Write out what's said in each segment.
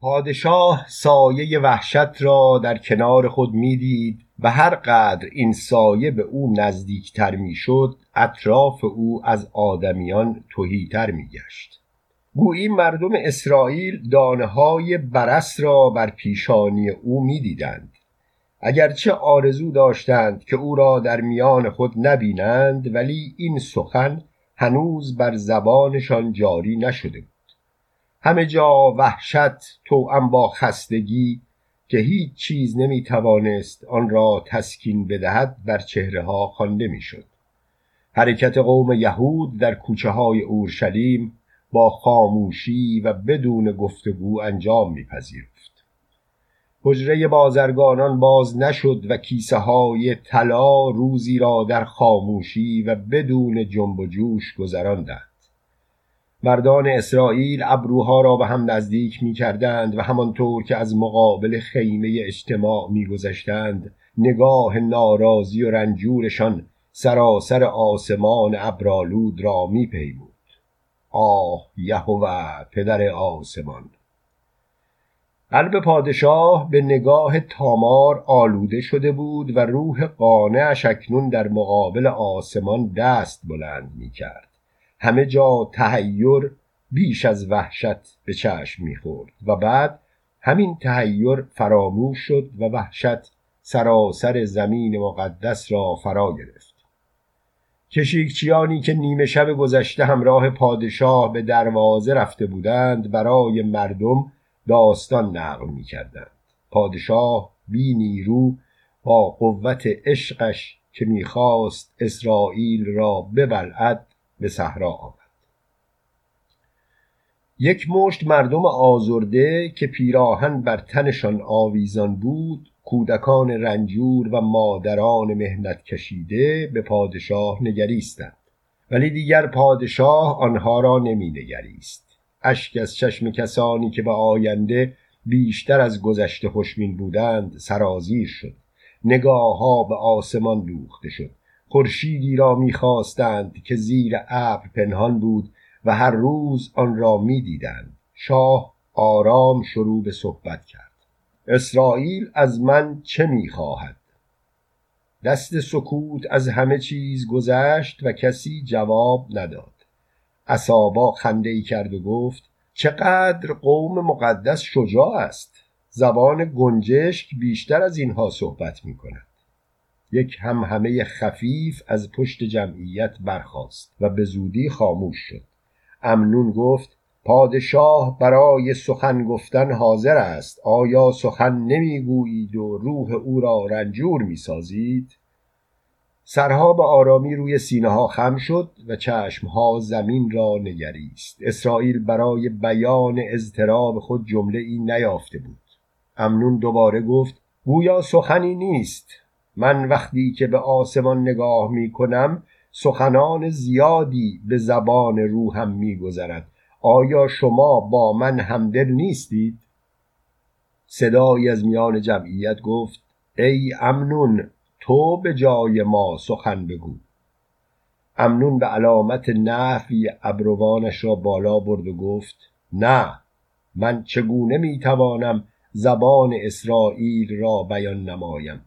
پادشاه سایه وحشت را در کنار خود می‌دید و هر قدر این سایه به او نزدیکتر می‌شد اطراف او از آدمیان تهیتر میگشت. گویی مردم اسرائیل دانه های برس را بر پیشانی او می‌دیدند. اگرچه آرزو داشتند که او را در میان خود نبینند ولی این سخن هنوز بر زبانشان جاری نشده بود. همه جا وحشت توأم با خستگی که هیچ چیز نمی توانست آن را تسکین بدهد بر چهره ها خوانده می‌شد. حرکت قوم یهود در کوچه های اورشلیم با خاموشی و بدون گفتگو انجام میپذیرفت. حجره بازرگانان باز نشد و کیسه های طلا روزی را در خاموشی و بدون جنب و جوش گذراندند. مردان اسرائیل ابروها را به هم نزدیک می کردند و همانطور که از مقابل خیمه اجتماع می گذشتند نگاه ناراضی و رنجورشان سراسر آسمان ابرالود را می پیمود آه یهوه پدر آسمان! قلب پادشاه به نگاه تامار آلوده شده بود و روح قانعش اکنون در مقابل آسمان دست بلند می کرد همه جا تهیر بیش از وحشت به چشم می‌خورد و بعد همین تهیر فراموش شد و وحشت سراسر زمین مقدس را فرا گرفت کشیکچیانی که نیمه شب گذشته همراه پادشاه به دروازه رفته بودند برای مردم داستان نقل می کردند. پادشاه بی نیرو با قوت عشقش که می‌خواست اسرائیل را ببلعد به صحرا آمد. یک مشت مردم آزرده که پیراهن بر تنشان آویزان بود کودکان رنجور و مادران مهنت کشیده به پادشاه نگریستند. ولی دیگر پادشاه آنها را نمی نگریست. اشک از چشم کسانی که به آینده بیشتر از گذشته خوشبین بودند سرازیر شد. نگاه ها به آسمان دوخته شد. خورشیدی را می‌خواستند که زیر ابر پنهان بود و هر روز آن را می‌دیدند. شاه آرام شروع به صحبت کرد. اسرائیل از من چه می‌خواهد؟ دست سکوت از همه چیز گذشت و کسی جواب نداد. اصابا خنده ای کرد و گفت چقدر قوم مقدس شجاع است. زبان گنجشک بیشتر از اینها صحبت می کند یک همهمه خفیف از پشت جمعیت برخاست و به زودی خاموش شد. امنون گفت پادشاه برای سخن گفتن حاضر است. آیا سخن نمی‌گویید و روح او را رنجور می‌سازید؟ سرها به آرامی روی سینه ها خم شد و چشمها زمین را نگریست. اسرائیل برای بیان اضطراب خود جمله ای نیافته بود. امنون دوباره گفت گویا سخنی نیست. من وقتی که به آسمان نگاه می کنم سخنان زیادی به زبان روحم می گذرد. آیا شما با من همدل نیستید؟ صدایی از میان جمعیت گفت ای امنون تو به جای ما سخن بگو. امنون به علامت نفی ابروانش را بالا برد و گفت نه من چگونه می‌توانم زبان اسرائیل را بیان نمایم؟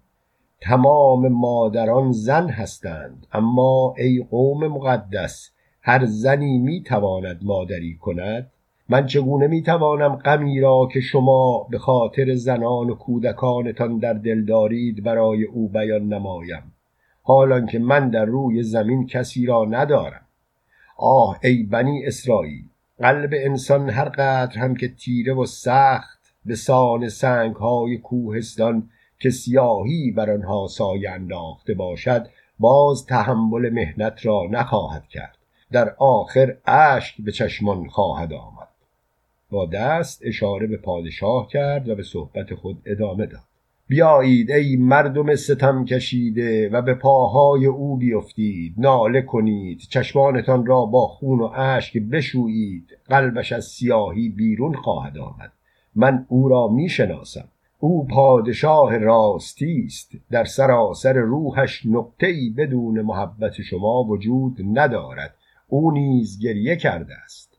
تمام مادران زن هستند. اما ای قوم مقدس هر زنی می تواند مادری کند؟ من چگونه می توانم غمی را که شما به خاطر زنان و کودکانتان در دل دارید برای او بیان نمایم؟ حالان که من در روی زمین کسی را ندارم. آه ای بنی اسرائیل قلب انسان هر قدر هم که تیره و سخت به سان سنگ های کوهستان که سیاهی بر آنها سایه انداخته باشد باز تحمل مهنت را نخواهد کرد. در آخر اشک به چشمان خواهد آمد. با دست اشاره به پادشاه کرد و به صحبت خود ادامه داد. بیایید ای مردم ستم کشیده و به پاهای او بیفتید. ناله کنید. چشمانتان را با خون و اشک بشویید. قلبش از سیاهی بیرون خواهد آمد. من او را می‌شناسم. او پادشاه راستی است. در سراسر روحش نقطه‌ای بدون محبت شما وجود ندارد. او نیز گریه کرده است.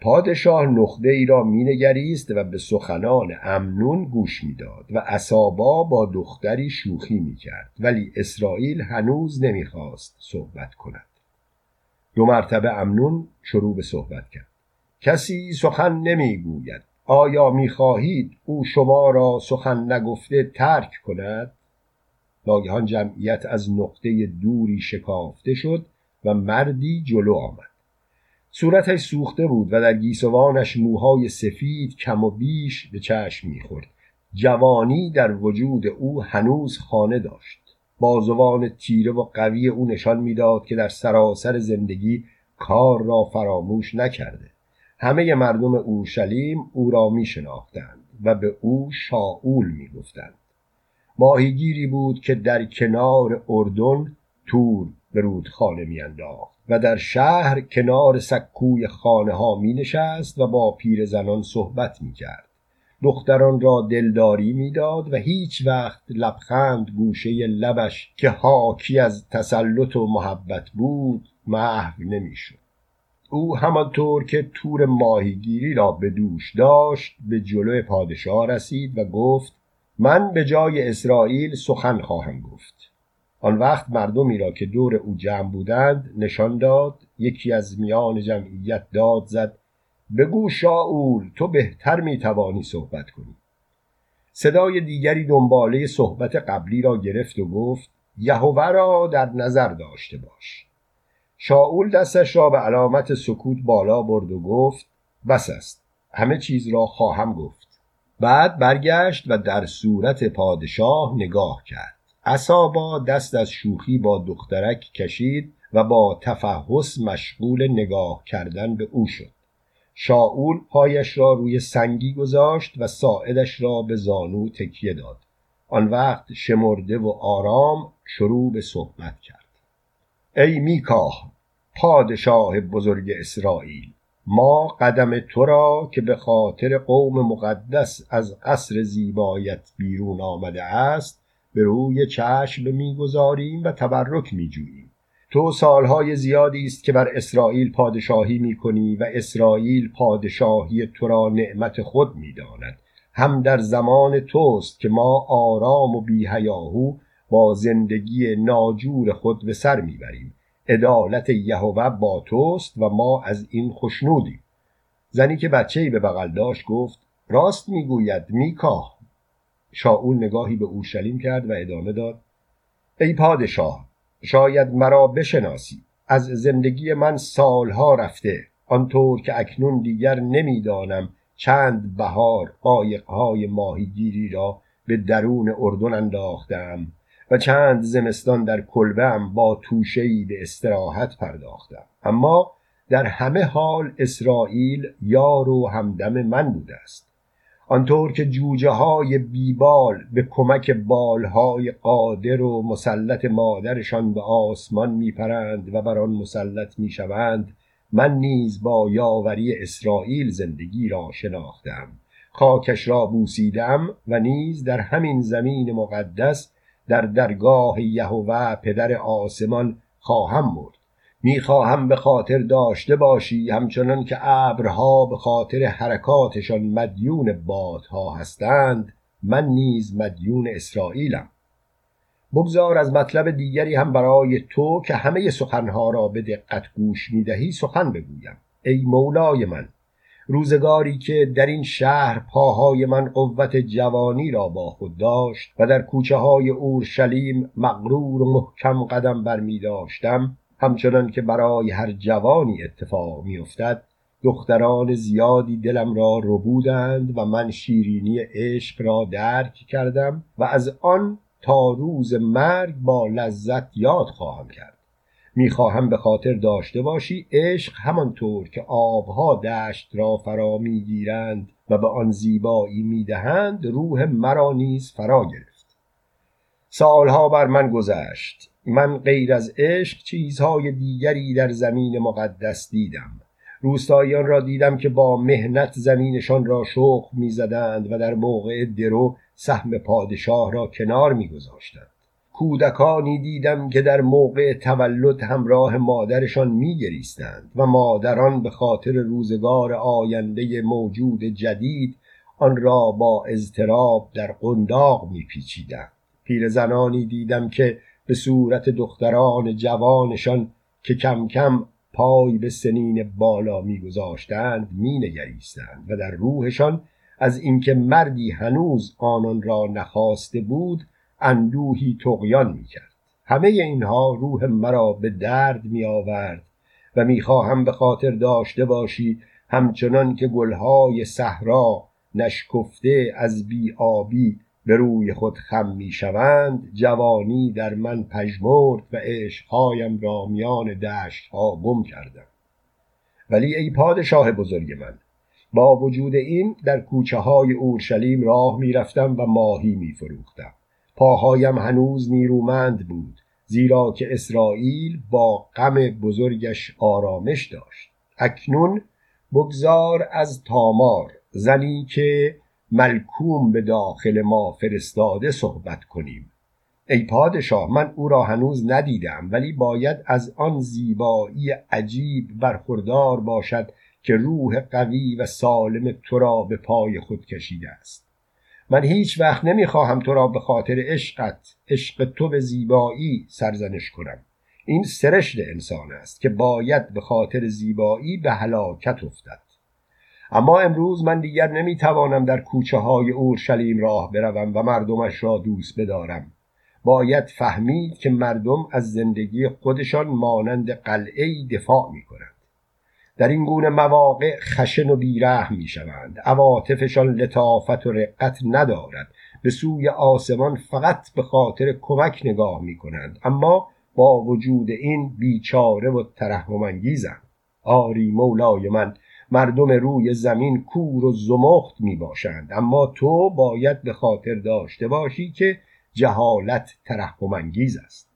پادشاه نقده ای را مینگریست و به سخنان امنون گوش می‌داد و اسابا با دختری شوخی می‌کرد. ولی اسرائیل هنوز نمی‌خواست صحبت کند. دو مرتبه امنون شروع به صحبت کرد. کسی سخن نمی‌گوید. آیا می‌خواهید او شما را سخن نگفته ترک کند؟ ناگهان جمعیت از نقطه دوری شکافته شد و مردی جلو آمد. صورتش سوخته بود و در گیسوانش موهای سفید کم و بیش به چشم می‌خورد. جوانی در وجود او هنوز خانه داشت. بازوان تیره و قوی او نشان می‌داد که در سراسر زندگی کار را فراموش نکرده. همه مردم اورشلیم او را می شناختند و به او شاول می گفتند ماهیگیری بود که در کنار اردن تور به رودخانه میانداخت و در شهر کنار سکوی خانه ها می نشست و با پیر زنان صحبت می کرد. دختران را دلداری می‌داد و هیچ وقت لبخند گوشه لبش که حاکی از تسلط و محبت بود محو نمی‌شد او همانطور که تور ماهیگیری را به دوش داشت به جلو پادشاه رسید و گفت من به جای اسرائیل سخن خواهم گفت. آن وقت مردمی را که دور او جمع بودند نشان داد یکی از میان جمعیت داد زد بگو شاول تو بهتر می‌توانی صحبت کنی. صدای دیگری دنباله صحبت قبلی را گرفت و گفت یهوه را در نظر داشته باش. شاول دستش را به علامت سکوت بالا برد و گفت بس است. همه چیز را خواهم گفت. بعد برگشت و در صورت پادشاه نگاه کرد. اصابا دست از شوخی با دخترک کشید و با تفحص مشغول نگاه کردن به او شد. شاول پایش را روی سنگی گذاشت و ساعدش را به زانو تکیه داد. آن وقت شمرده و آرام شروع به صحبت کرد. ای میکاه پادشاه بزرگ اسرائیل ما قدم تو را که به خاطر قوم مقدس از قصر زیبایت بیرون آمده است به روی چشم می‌گذاریم و تبرک میجوییم. تو سالهای زیادی است که بر اسرائیل پادشاهی می‌کنی و اسرائیل پادشاهی تو را نعمت خود می‌داند. هم در زمان توست که ما آرام و بیهیاهو با زندگی ناجور خود به سر می‌بریم. عدالت یهوه با توست و ما از این خشنودیم. زنی که بچه به بغل داشت گفت راست می‌گوید میکاه. شاول نگاهی به اورشلیم کرد و ادامه داد ای پادشاه شاید مرا بشناسی. از زندگی من سالها رفته. آنطور که اکنون دیگر نمی‌دانم چند بهار قایقهای ماهیگیری را به درون اردن انداختم و چند زمستان در کلبم با توشهی به استراحت پرداختم. اما در همه حال اسرائیل یار و همدم من بوده است. آنطور که جوجه های بیبال به کمک بالهای قادر و مسلط مادرشان به آسمان میپرند و بر آن مسلط می‌شوند من نیز با یاوری اسرائیل زندگی را شناختم. خاکش را بوسیدم و نیز در همین زمین مقدس در درگاه یهوه پدر آسمان خواهم مرد. می‌خواهم به خاطر داشته باشی همچنان که ابرها به خاطر حرکاتشان مدیون بادها هستند. من نیز مدیون اسرائیلم. بگذار از مطلب دیگری هم برای تو که همه سخنها را به دقت گوش می‌دهی سخن بگویم. ای مولای من روزگاری که در این شهر پاهای من قوت جوانی را با خود داشت و در کوچه های اورشلیم مغرور و محکم قدم بر می داشتم همچنان که برای هر جوانی اتفاق میافتد دختران زیادی دلم را ربودند و من شیرینی عشق را درک کردم و از آن تا روز مرگ با لذت یاد خواهم کرد. می‌خواهم به خاطر داشته باشی عشق همانطور که آبها دشت را فرا می‌گیرند و به آن زیبایی می‌دهند روح مرا نیز فرا گرفت. سالها بر من گذشت. من غیر از عشق چیزهای دیگری در زمین مقدس دیدم. روستاییان را دیدم که با مهنت زمینشان را شخ می‌زدند و در موقع درو سهم پادشاه را کنار میگذاشتند. کودکانی دیدم که در موقع تولد همراه مادرشان میگریستند و مادران به خاطر روزگار آینده موجود جدید آن را با اضطراب در قنداق میپیچیدند. پیرزنانی دیدم که به صورت دختران جوانشان که کم کم پای به سنین بالا میگذاشتند مینگریستند و در روحشان از اینکه مردی هنوز آنان را نخواسته بود اندوهی تقیان می‌کرد. همه اینها روح مرا به درد می آورد و می‌خواهم به خاطر داشته باشی همچنان که گلهای صحرا نشکفته از بی آبی به روی خود خم می شوند جوانی در من پژمرد و عشقهایم را میان دشتها گم کردم. ولی ای پادشاه بزرگ من با وجود این در کوچه های اورشلیم راه می رفتم و ماهی می فروختم پاهایم هنوز نیرومند بود زیرا که اسرائیل با غم بزرگش آرامش داشت. اکنون بگذار از تامار زنی که ملکوم به داخل ما فرستاده صحبت کنیم. ای پادشاه من او را هنوز ندیدم ولی باید از آن زیبایی عجیب برخوردار باشد که روح قوی و سالم تو را به پای خود کشیده است. من هیچ وقت نمی‌خواهم تو را به خاطر عشقت عشق تو به زیبایی سرزنش کنم. این سرشت انسان است که باید به خاطر زیبایی به هلاکت افتد. اما امروز من دیگر نمی‌توانم در کوچه های اورشلیم راه بروم و مردمش را دوست بدارم. باید فهمید که مردم از زندگی خودشان مانند قلعه دفاع می کنند در این گونه مواقع خشن و بیرحم می شوند عواطفشان لطافت و رقت ندارد. به سوی آسمان فقط به خاطر کمک نگاه می کنند اما با وجود این بیچاره و ترحم انگیزند آری مولای من مردم روی زمین کور و زمخت می باشند اما تو باید به خاطر داشته باشی که جهالت ترحم انگیز است.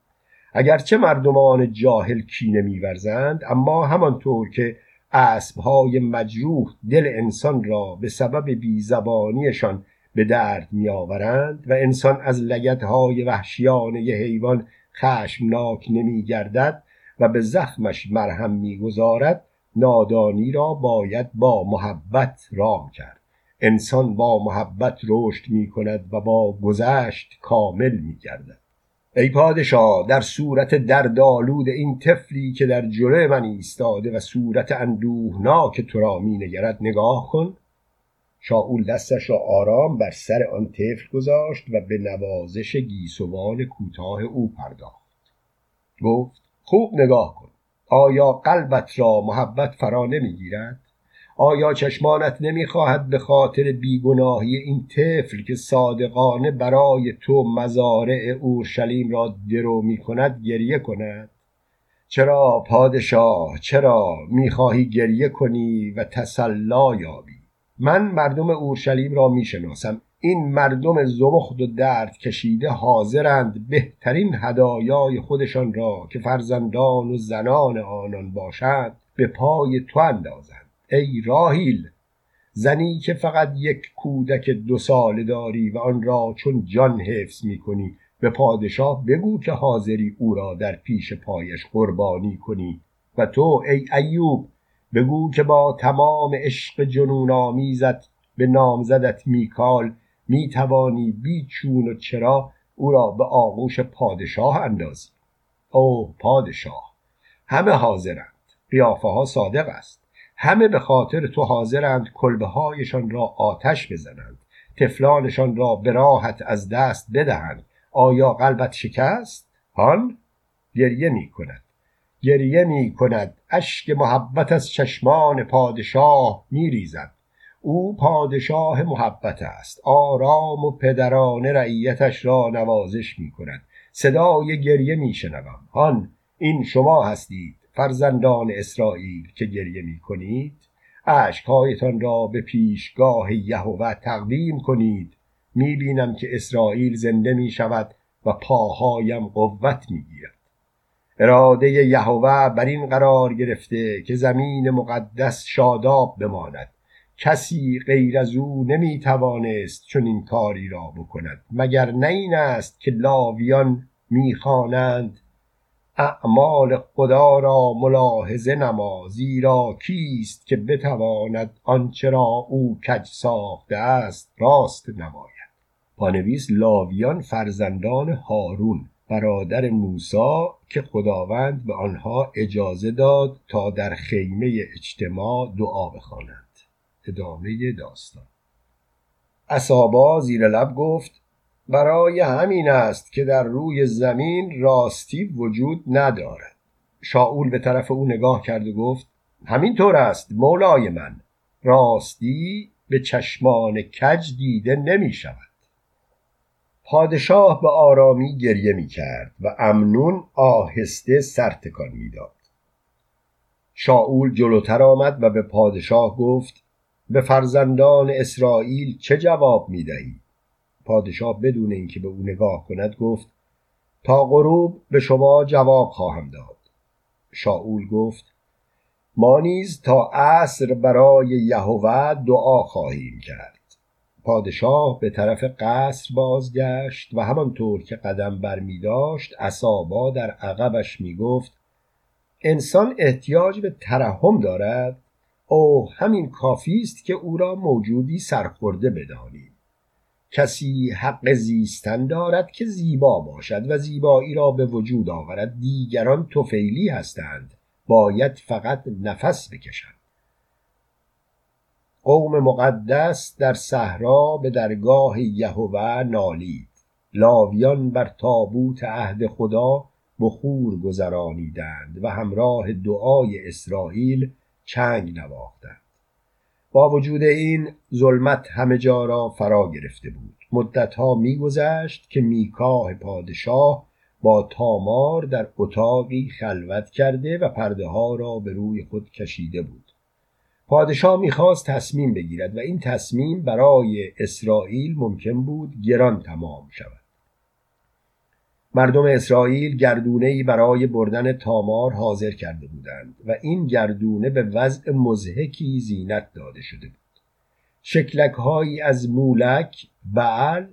اگرچه مردمان جاهل کینه میورزند اما همانطور که اسبهای مجروح دل انسان را به سبب بیزبانیشان به درد میآورند و انسان از لگتهای وحشیانه حیوان خشمناک نمیگردد و به زخمش مرهم می‌گذارد نادانی را باید با محبت رام کرد. انسان با محبت رشد می کند و با گذشت کامل می گردد ای پادشاه در صورت دردآلود این طفلی که در جلوی من ایستاده و صورت اندوهناک تو را می نگرد نگاه کن. شاول دستش را آرام بر سر آن طفل گذاشت و به نوازش گیسوان کوتاه او پرداخت. گفت خوب نگاه کن. آیا قلبت را محبت فرا نمی‌گیرد آیا چشمانت نمی‌خواهد به خاطر بیگناهی این طفل که صادقانه برای تو مزارع اورشلیم را درو می کند گریه کند؟ چرا پادشاه چرا می‌خواهی گریه کنی و تسلا یابی؟ من مردم اورشلیم را می‌شناسم. این مردم زمخت و درد کشیده حاضرند بهترین هدایای خودشان را که فرزندان و زنان آنان باشند به پای تو اندازند. ای راهیل زنی که فقط یک کودک دو ساله داری و آن را چون جان حفظ می کنی به پادشاه بگو که حاضری او را در پیش پایش قربانی کنی. و تو ای ایوب بگو که با تمام عشق جنون آمیزت به نامزدت میکال می توانی بی چون و چرا او را به آغوش پادشاه اندازی. او پادشاه همه حاضرند. قیافه ها صادق است. همه به خاطر تو حاضرند کلبه هایشان را آتش بزنند. تفلانشان را به راحت از دست بدهند. آیا قلبت شکست؟ هان؟ گریه می کند گریه می کند اشک محبت از چشمان پادشاه می ریزد او پادشاه محبت است. آرام و پدرانه رعیتش را نوازش می کند صدای گریه می شنوم هان این شما هستید. فرزندان اسرائیل که گریه می کنید؟ عشقهایتان را به پیشگاه یهوه تقدیم کنید. می بینم که اسرائیل زنده می شود و پاهایم قوت می گیرد. اراده یهوه بر این قرار گرفته که زمین مقدس شاداب بماند. کسی غیر از او نمی توانست چون این کاری را بکند مگر نه این است که لاویان می‌خوانند اعمال خدا را ملاحظه نما زیرا کیست که بتواند آنچه را او کج ساخته است راست نماید. پانویس لاویان فرزندان هارون برادر موسی که خداوند به آنها اجازه داد تا در خیمه اجتماع دعا بخوانند. ادامه داستان. اسابا زیر لب گفت برای همین است که در روی زمین راستی وجود ندارد شاول به طرف او نگاه کرد و گفت همینطور است مولای من راستی به چشمان کج دیده نمی شود پادشاه به آرامی گریه می کرد و امنون آهسته سرتکان می داد. شاول جلوتر آمد و به پادشاه گفت به فرزندان اسرائیل چه جواب می دهی؟ پادشاه بدون اینکه به او نگاه کند گفت تا غروب به شما جواب خواهم داد. شاول گفت ما نیز تا عصر برای یهوه دعا خواهیم کرد. پادشاه به طرف قصر بازگشت و همانطور که قدم بر می داشت اصابا در عقبش می گفت انسان احتیاج به ترحم دارد. او همین کافی است که او را موجودی سرخورده بدانیم. کسی حق زیستن دارد که زیبا باشد و زیبایی را به وجود آورد. دیگران توفیلی هستند. باید فقط نفس بکشند. قوم مقدس در صحرا به درگاه یهوه نالید. لاویان بر تابوت عهد خدا بخور گذرانیدند و همراه دعای اسرائیل چنگ نواختند. با وجود این ظلمت همه جا را فرا گرفته بود. مدتها میگذشت که میکاه پادشاه با تامار در اتاقی خلوت کرده و پرده ها را به روی خود کشیده بود. پادشاه می‌خواست تصمیم بگیرد و این تصمیم برای اسرائیل ممکن بود گران تمام شود. مردم اسرائیل گردونه برای بردن تامار حاضر کرده بودند و این گردونه به وضع مزهکی زینت داده شده بود شکلک هایی از مولک، بعل،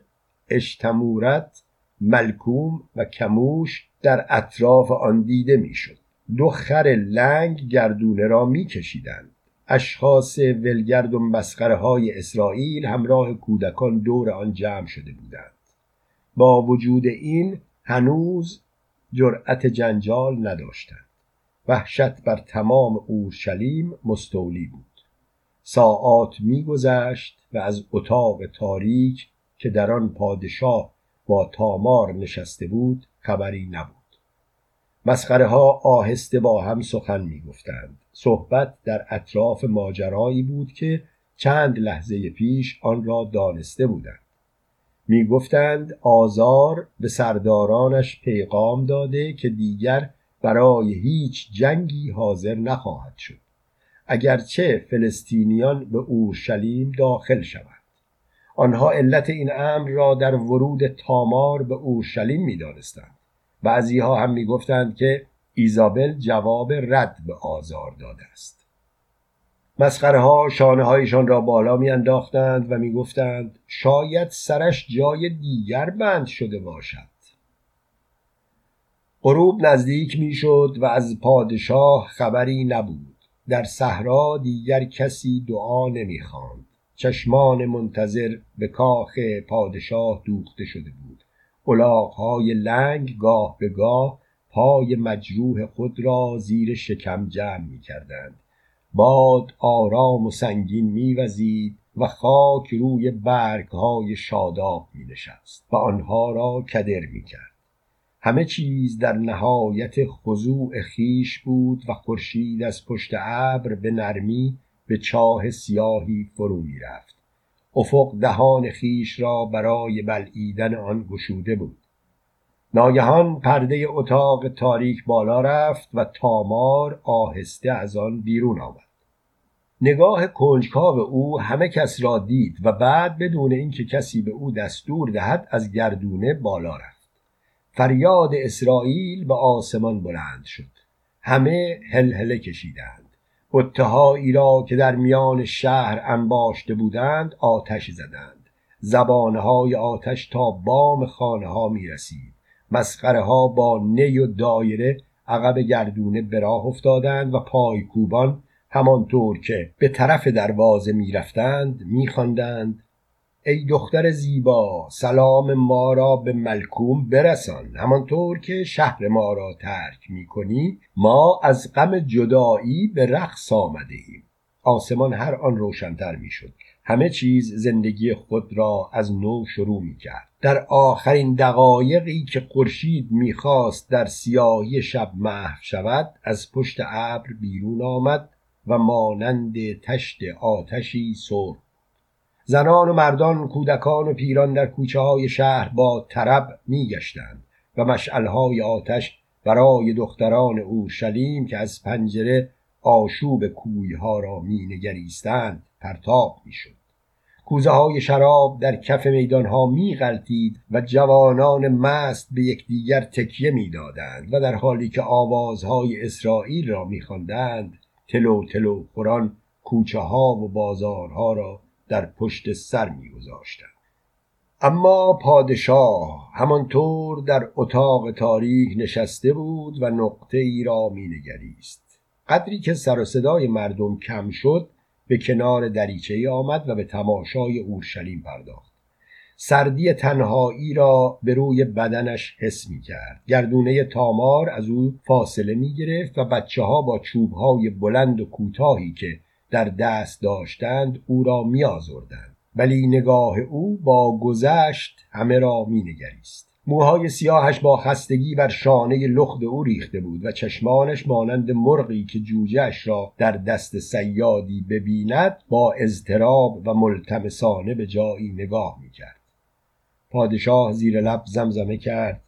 اشتمورت، ملکوم و کموش در اطراف آن دیده می‌شد. دو خر لنگ گردونه را میکشیدند. اشخاص ولگرد و مسخره های اسرائیل همراه کودکان دور آن جمع شده بودند با وجود این هنوز جرأت جنجال نداشتند وحشت بر تمام اورشلیم مستولی بود ساعات میگذشت و از اتاق تاریک که در آن پادشاه با تامار نشسته بود خبری نبود مسخره ها آهسته با هم سخن می گفتند. صحبت در اطراف ماجرایی بود که چند لحظه پیش آن را دانسته بودند. می گفتند آزار به سردارانش پیغام داده که دیگر برای هیچ جنگی حاضر نخواهد شد. اگرچه فلسطینیان به اورشلیم داخل شوند. آنها علت این امر را در ورود تامار به اورشلیم می دانستند. بعضی ها هم می‌گفتند که ایزابل جواب رد به آزار داده است مسخره ها شانه هایشان را بالا می انداختند و می گفتند شاید سرش جای دیگر بند شده باشد غروب نزدیک می شد و از پادشاه خبری نبود در صحرا دیگر کسی دعا نمی خواند. چشمان منتظر به کاخ پادشاه دوخته شده بود الاغهای لنگ گاه به گاه پای مجروح خود را زیر شکم جمع می کردند. باد آرام و سنگین میوزید و خاک روی برگهای شاداب می نشست و آنها را کدر می کرد. همه چیز در نهایت خضوع خیش بود و خورشید از پشت ابر به نرمی به چاه سیاهی فرو می رفت. افق دهان خیش را برای بلعیدن آن گشوده بود ناگهان پرده اتاق تاریک بالا رفت و تامار آهسته از آن بیرون آمد. نگاه کنجکاو او همه کس را دید و بعد بدون اینکه کسی به او دستور دهد از گردونه بالا رفت. فریاد اسرائیل به آسمان بلند شد. همه هلهله کشیدند. بتهایی را که در میان شهر انباشته بودند آتش زدند. زبانهای آتش تا بام خانه ها می رسید مسخره ها با نی و دایره عقب گردونه به راه افتادند و پایکوبان همانطور که به طرف دروازه می‌رفتند میخواندند ای دختر زیبا سلام ما را به ملکوم برسان. همانطور که شهر ما را ترک می‌کنی ما از غم جدایی به رقص آمده ایم. آسمان هر آن روشنتر می‌شد. همه چیز زندگی خود را از نو شروع می کرد در آخرین دقایقی که خورشید می‌خواست در سیاهی شب محو شود از پشت ابر بیرون آمد و مانند تشت آتشی سرخ. زنان و مردان کودکان و پیران در کوچه های شهر با طرب میگشتند و مشعلهای آتش برای دختران اورشلیم که از پنجره آشوب کویها را مینگریستند. پرتاب می‌شد. کوزه های شراب در کف میدان ها می غلطید و جوانان مست به یکدیگر تکیه می‌دادند و در حالی که آوازهای اسرائیل را میخواندند تلو تلو خوران کوچه ها و بازارها را در پشت سر میگذاشتند. اما پادشاه همانطور در اتاق تاریک نشسته بود و نقطه ای را مینگریست. قدری که سر و صدای مردم کم شد به کنار دریچه آمد و به تماشای اورشلیم پرداخت سردی تنهایی را به روی بدنش حس می کرد گردونه تامار از او فاصله می گرفت و بچه ها با چوب های بلند و کوتاهی که در دست داشتند او را می آزردند. ولی نگاه او با گذشت همه را می نگریست. موهای سیاهش با خستگی بر شانه لخت او ریخته بود و چشمانش مانند مرغی که جوجهش را در دست سیادی ببیند با اضطراب و ملتمسانه به جایی نگاه می‌کرد. پادشاه زیر لب زمزمه کرد.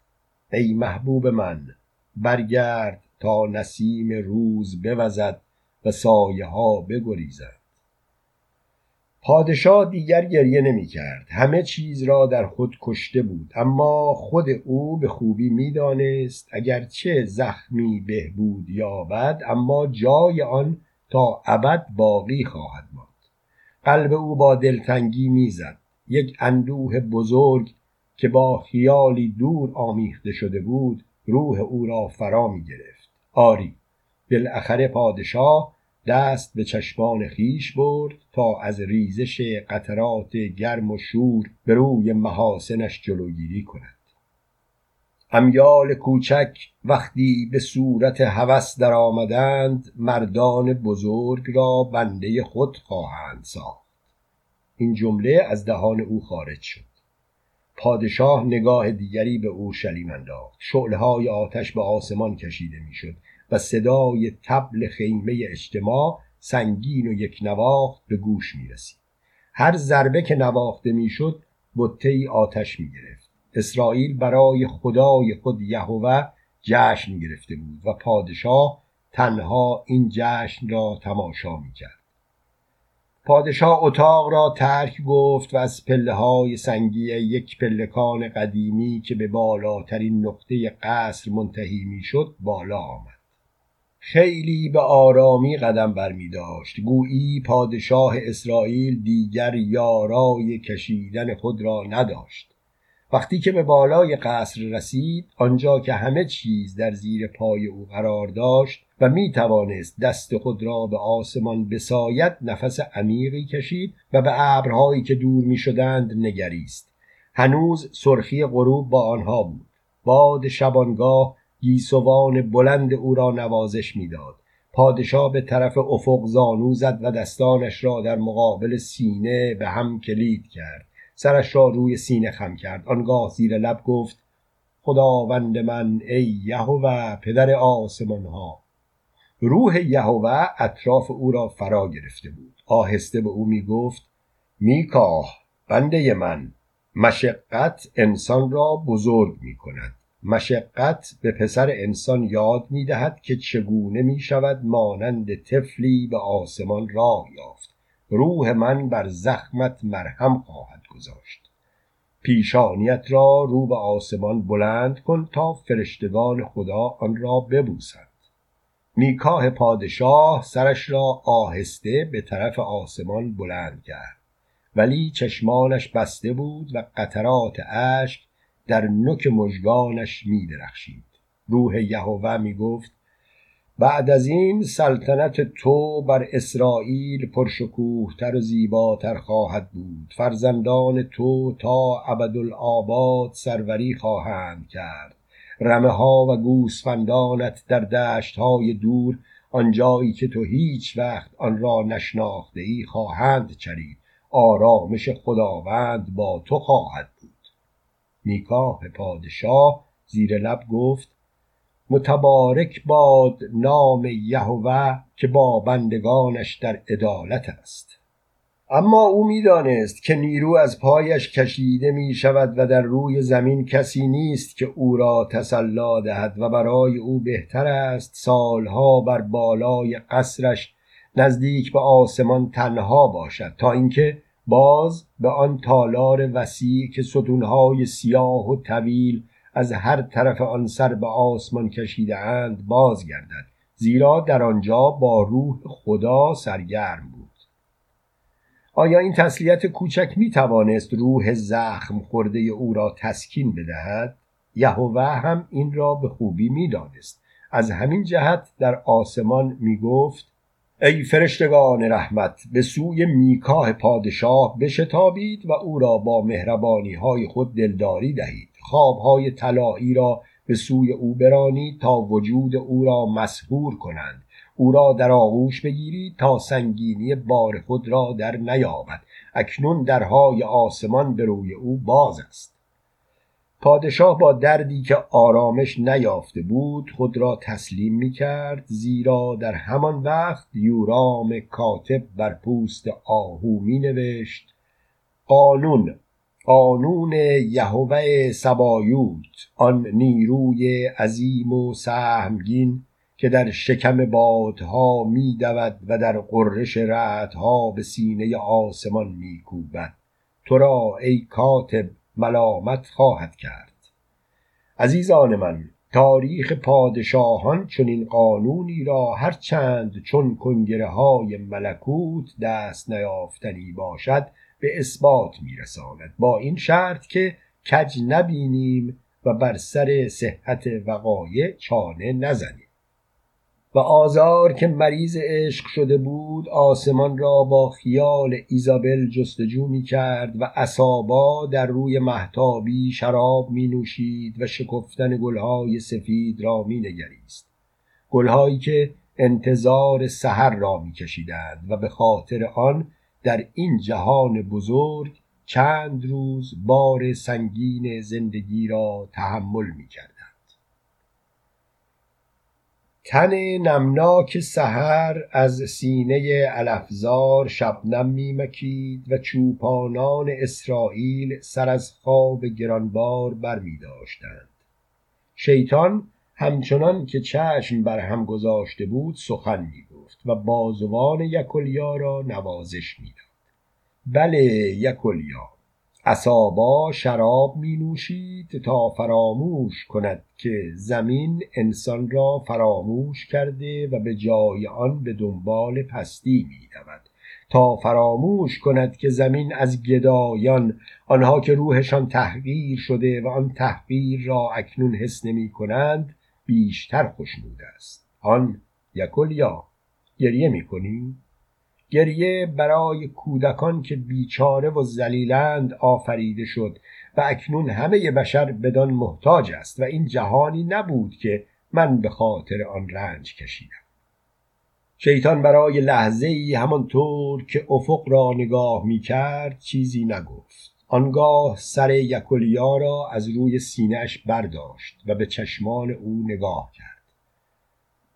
ای محبوب من برگرد تا نسیم روز بوزد و سایه ها بگریزد. پادشاه دیگر گریه نمی کرد همه چیز را در خود کشته بود. اما خود او به خوبی می‌دانست اگرچه زخمی بهبود یابد اما جای آن تا ابد باقی خواهد ماند. قلب او با دلتنگی می‌زد. یک اندوه بزرگ که با خیالی دور آمیخته شده بود روح او را فرا می گرفت آری بالاخره پادشاه دست به چشمان خیش برد تا از ریزش قطرات گرم و شور به روی محاسنش جلوگیری کند. امیال کوچک وقتی به صورت هوس در آمدند مردان بزرگ را بنده خود خواهند ساخت. این جمله از دهان او خارج شد. پادشاه نگاه دیگری به اورشلیم انداخت شعله آتش به آسمان کشیده می‌شد. و صدای تبل خیمه اجتماع سنگین و یک نواخت به گوش می رسید. هر ضربه که نواخته می‌شد بطه آتش می گرفت. اسرائیل برای خدای خود یهوه جشن گرفته بود و پادشاه تنها این جشن را تماشا می کرد. پادشاه اتاق را ترک گفت و از پله های سنگی یک پلکان قدیمی که به بالاترین نقطه قصر منتهی می شد بالا آمد. خیلی به آرامی قدم برمی داشت گویی پادشاه اسرائیل دیگر یارای کشیدن خود را نداشت. وقتی که به بالای قصر رسید آنجا که همه چیز در زیر پای او قرار داشت و می توانست دست خود را به آسمان بساید نفس عمیقی کشید و به ابرهایی که دور می شدند نگریست. هنوز سرخی غروب با آنها بود. باد شبانگاه گیسوان بلند او را نوازش می‌داد. پادشاه به طرف افق زانو زد و دستانش را در مقابل سینه به هم کلید کرد. سرش را روی سینه خم کرد. آنگاه زیر لب گفت خداوند من ای یهوه پدر آسمان ها روح یهوه اطراف او را فرا گرفته بود. آهسته به او می گفت میکاه بنده من مشقت انسان را بزرگ می کند مشقت به پسر انسان یاد می دهد که چگونه می شود مانند طفلی به آسمان راه یافت. روح من بر زخمت مرهم خواهد گذاشت. پیشانیت را رو به آسمان بلند کن تا فرشتگان خدا آن را ببوسند میکاه پادشاه سرش را آهسته به طرف آسمان بلند کرد. ولی چشمانش بسته بود و قطرات اشک در نوک مژگانش می درخشید روح یهوه می گفت بعد از این سلطنت تو بر اسرائیل پرشکوهتر و زیباتر خواهد بود. فرزندان تو تا ابدالآباد سروری خواهند کرد. رمه ها و گوسفندانت در دشت های دور آنجایی که تو هیچ وقت آن را نشناخته ای خواهند چرید. آرامش خداوند با تو خواهد بود میکاه پادشاه زیر لب گفت متبارک باد نام یهوه که با بندگانش در عدالت است. اما او می‌دانست که نیرو از پایش کشیده می شود و در روی زمین کسی نیست که او را تسلا دهد و برای او بهتر است سالها بر بالای قصرش نزدیک به آسمان تنها باشد تا اینکه باز به آن تالار وسیع که ستونهای سیاه و طویل از هر طرف آن سر به آسمان کشیده اند بازگردد زیرا در آنجا با روح خدا سرگرم بود آیا این تسلیت کوچک می توانست روح زخم خورده او را تسکین بدهد؟ یهوه هم این را به خوبی می دانست. از همین جهت در آسمان می گفت ای فرشتگان رحمت به سوی میکاه پادشاه بشتابید و او را با مهربانی های خود دلداری دهید. خوابهای طلایی را به سوی او برانید تا وجود او را مسهور کنند. او را در آغوش بگیرید تا سنگینی بار خود را در نیابد. اکنون درهای آسمان به روی او باز است. پادشاه با دردی که آرامش نیافته بود خود را تسلیم می کرد زیرا در همان وقت یورام کاتب بر پوست آهو می نوشت قانون قانون یهوه سبایوت آن نیروی عظیم و سهمگین که در شکم بادها می و در قررش رعدها به سینه آسمان می کوبد تو را ای کاتب ملامت خواهد کرد. عزیزان من تاریخ پادشاهان چنین قانونی را هرچند چون کنگره های ملکوت دست نیافتنی باشد به اثبات میرساند. با این شرط که کج نبینیم و بر سر صحت وقایع چانه نزنیم. و آزار که مریض عشق شده بود آسمان را با خیال ایزابل جستجو می کرد و اسابا در روی محتابی شراب می نوشید و شکفتن گلهای سفید را می نگریست گلهایی که انتظار سحر را می کشیدند و به خاطر آن در این جهان بزرگ چند روز بار سنگین زندگی را تحمل می کرد. تن نمناک سحر از سینه الافزار شبنم میمکید و چوپانان اسرائیل سر از خواب گرانبار بر می داشتند. شیطان همچنان که چشم بر هم گذاشته بود سخن می گفت و بازوان یکلیا را نوازش می‌داد. بله یکلیا اصابا شراب می نوشید تا فراموش کند که زمین انسان را فراموش کرده و به جای آن به دنبال پستی می دود تا فراموش کند که زمین از گدایان آنها که روحشان تحقیر شده و آن تحقیر را اکنون حس نمی کنند بیشتر خوشنود است آن یکلیا گریه می کنی؟ گریه برای کودکان که بیچاره و زلیلند آفریده شد و اکنون همه بشر بدان محتاج است و این جهانی نبود که من به خاطر آن رنج کشیدم. شیطان برای لحظه ای همانطور که افق را نگاه می کرد چیزی نگفت. آنگاه سر یکولیا را از روی سینهش برداشت و به چشمان او نگاه کرد.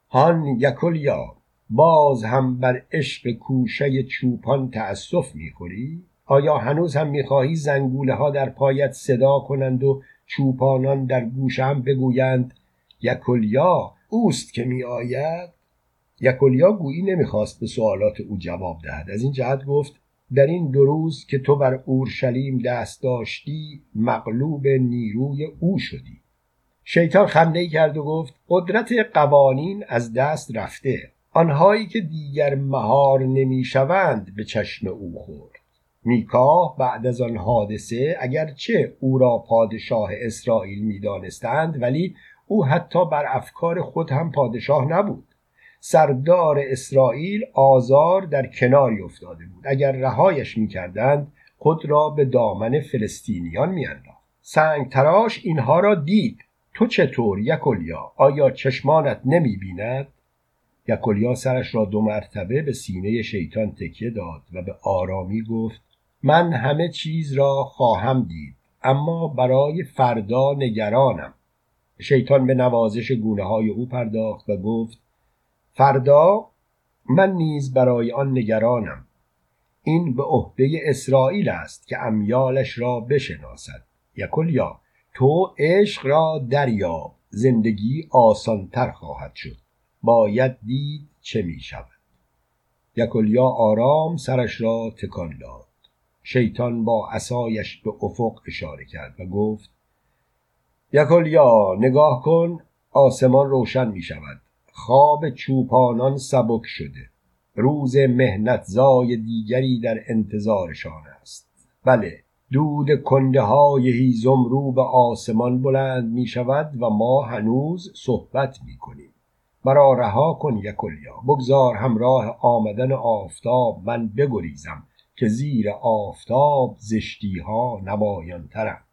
هان یکولیا باز هم بر عشق کوشه چوپان تأسف می‌خوری؟ آیا هنوز هم می‌خواهی زنگوله ها در پایت صدا کنند و چوپانان در گوشم بگویند یکلیا اوست که میآید؟ یکلیا گویی نمی‌خواست به سوالات او جواب دهد. از این جهت گفت در این دو روز که تو بر اورشلیم دست داشتی مغلوب نیروی او شدی. شیطان خنده کرد و گفت قدرت قوانین از دست رفته. آنهایی که دیگر مهار نمی‌شوند به چشم او خورد. میکاه بعد از آن حادثه اگرچه او را پادشاه اسرائیل می‌دانستند ولی او حتی بر افکار خود هم پادشاه نبود. سردار اسرائیل آزار در کناری افتاده بود. اگر رهایش می‌کردند خود را به دامن فلسطینیان میانداخت. سنگ تراش اینها را دید. تو چطور یکولیا آیا چشمانت نمی بیند؟ یکولیا سرش را دو مرتبه به سینه شیطان تکیه داد و به آرامی گفت من همه چیز را خواهم دید اما برای فردا نگرانم. شیطان به نوازش گونه های او پرداخت و گفت فردا من نیز برای آن نگرانم. این به عهده اسرائیل است که امیالش را بشناسد. یکولیا تو عشق را دریاب زندگی آسانتر خواهد شد. باید دید چه می شود. یکولیا آرام سرش را تکان داد. شیطان با عصایش به افق اشاره کرد و گفت یکولیا نگاه کن آسمان روشن می شود. خواب چوپانان سبک شده. روز مهنت زای دیگری در انتظارشان است. بله دود کنده های هیزم رو به آسمان بلند می شود و ما هنوز صحبت می کنیم. مرا رها کن یکلیا. بگذار همراه آمدن آفتاب من بگریزم که زیر آفتاب زشتی ها نمایان ترند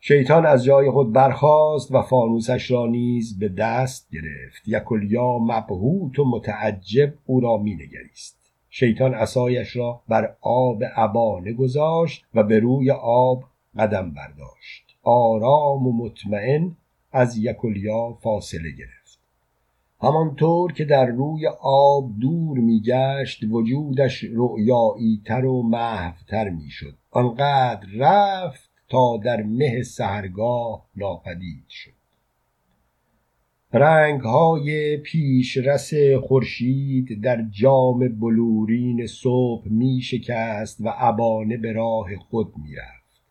شیطان از جای خود برخاست و فانوسش را نیز به دست گرفت. یکلیا مبهوت و متعجب او را مینگریست. شیطان عصایش را بر آب ابانه گذاشت و به روی آب قدم برداشت. آرام و مطمئن از یکلیا فاصله گرفت. همانطور که در روی آب دور میگشت وجودش رؤیایی تر و محوتر می‌شد. آنقدر رفت تا در مه سهرگاه ناپدید شد. رنگ های پیشرس خورشید در جام بلورین صبح می شکست و ابانه به راه خود می رفت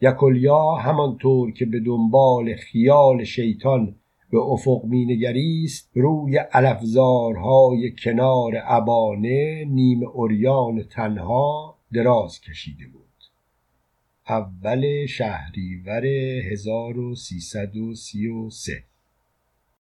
یکلیا همانطور که به دنبال خیال شیطان به افق مینگریست روی علفزارهای کنار ابانه نیم اوریان تنها دراز کشیده بود. اول شهریور 1333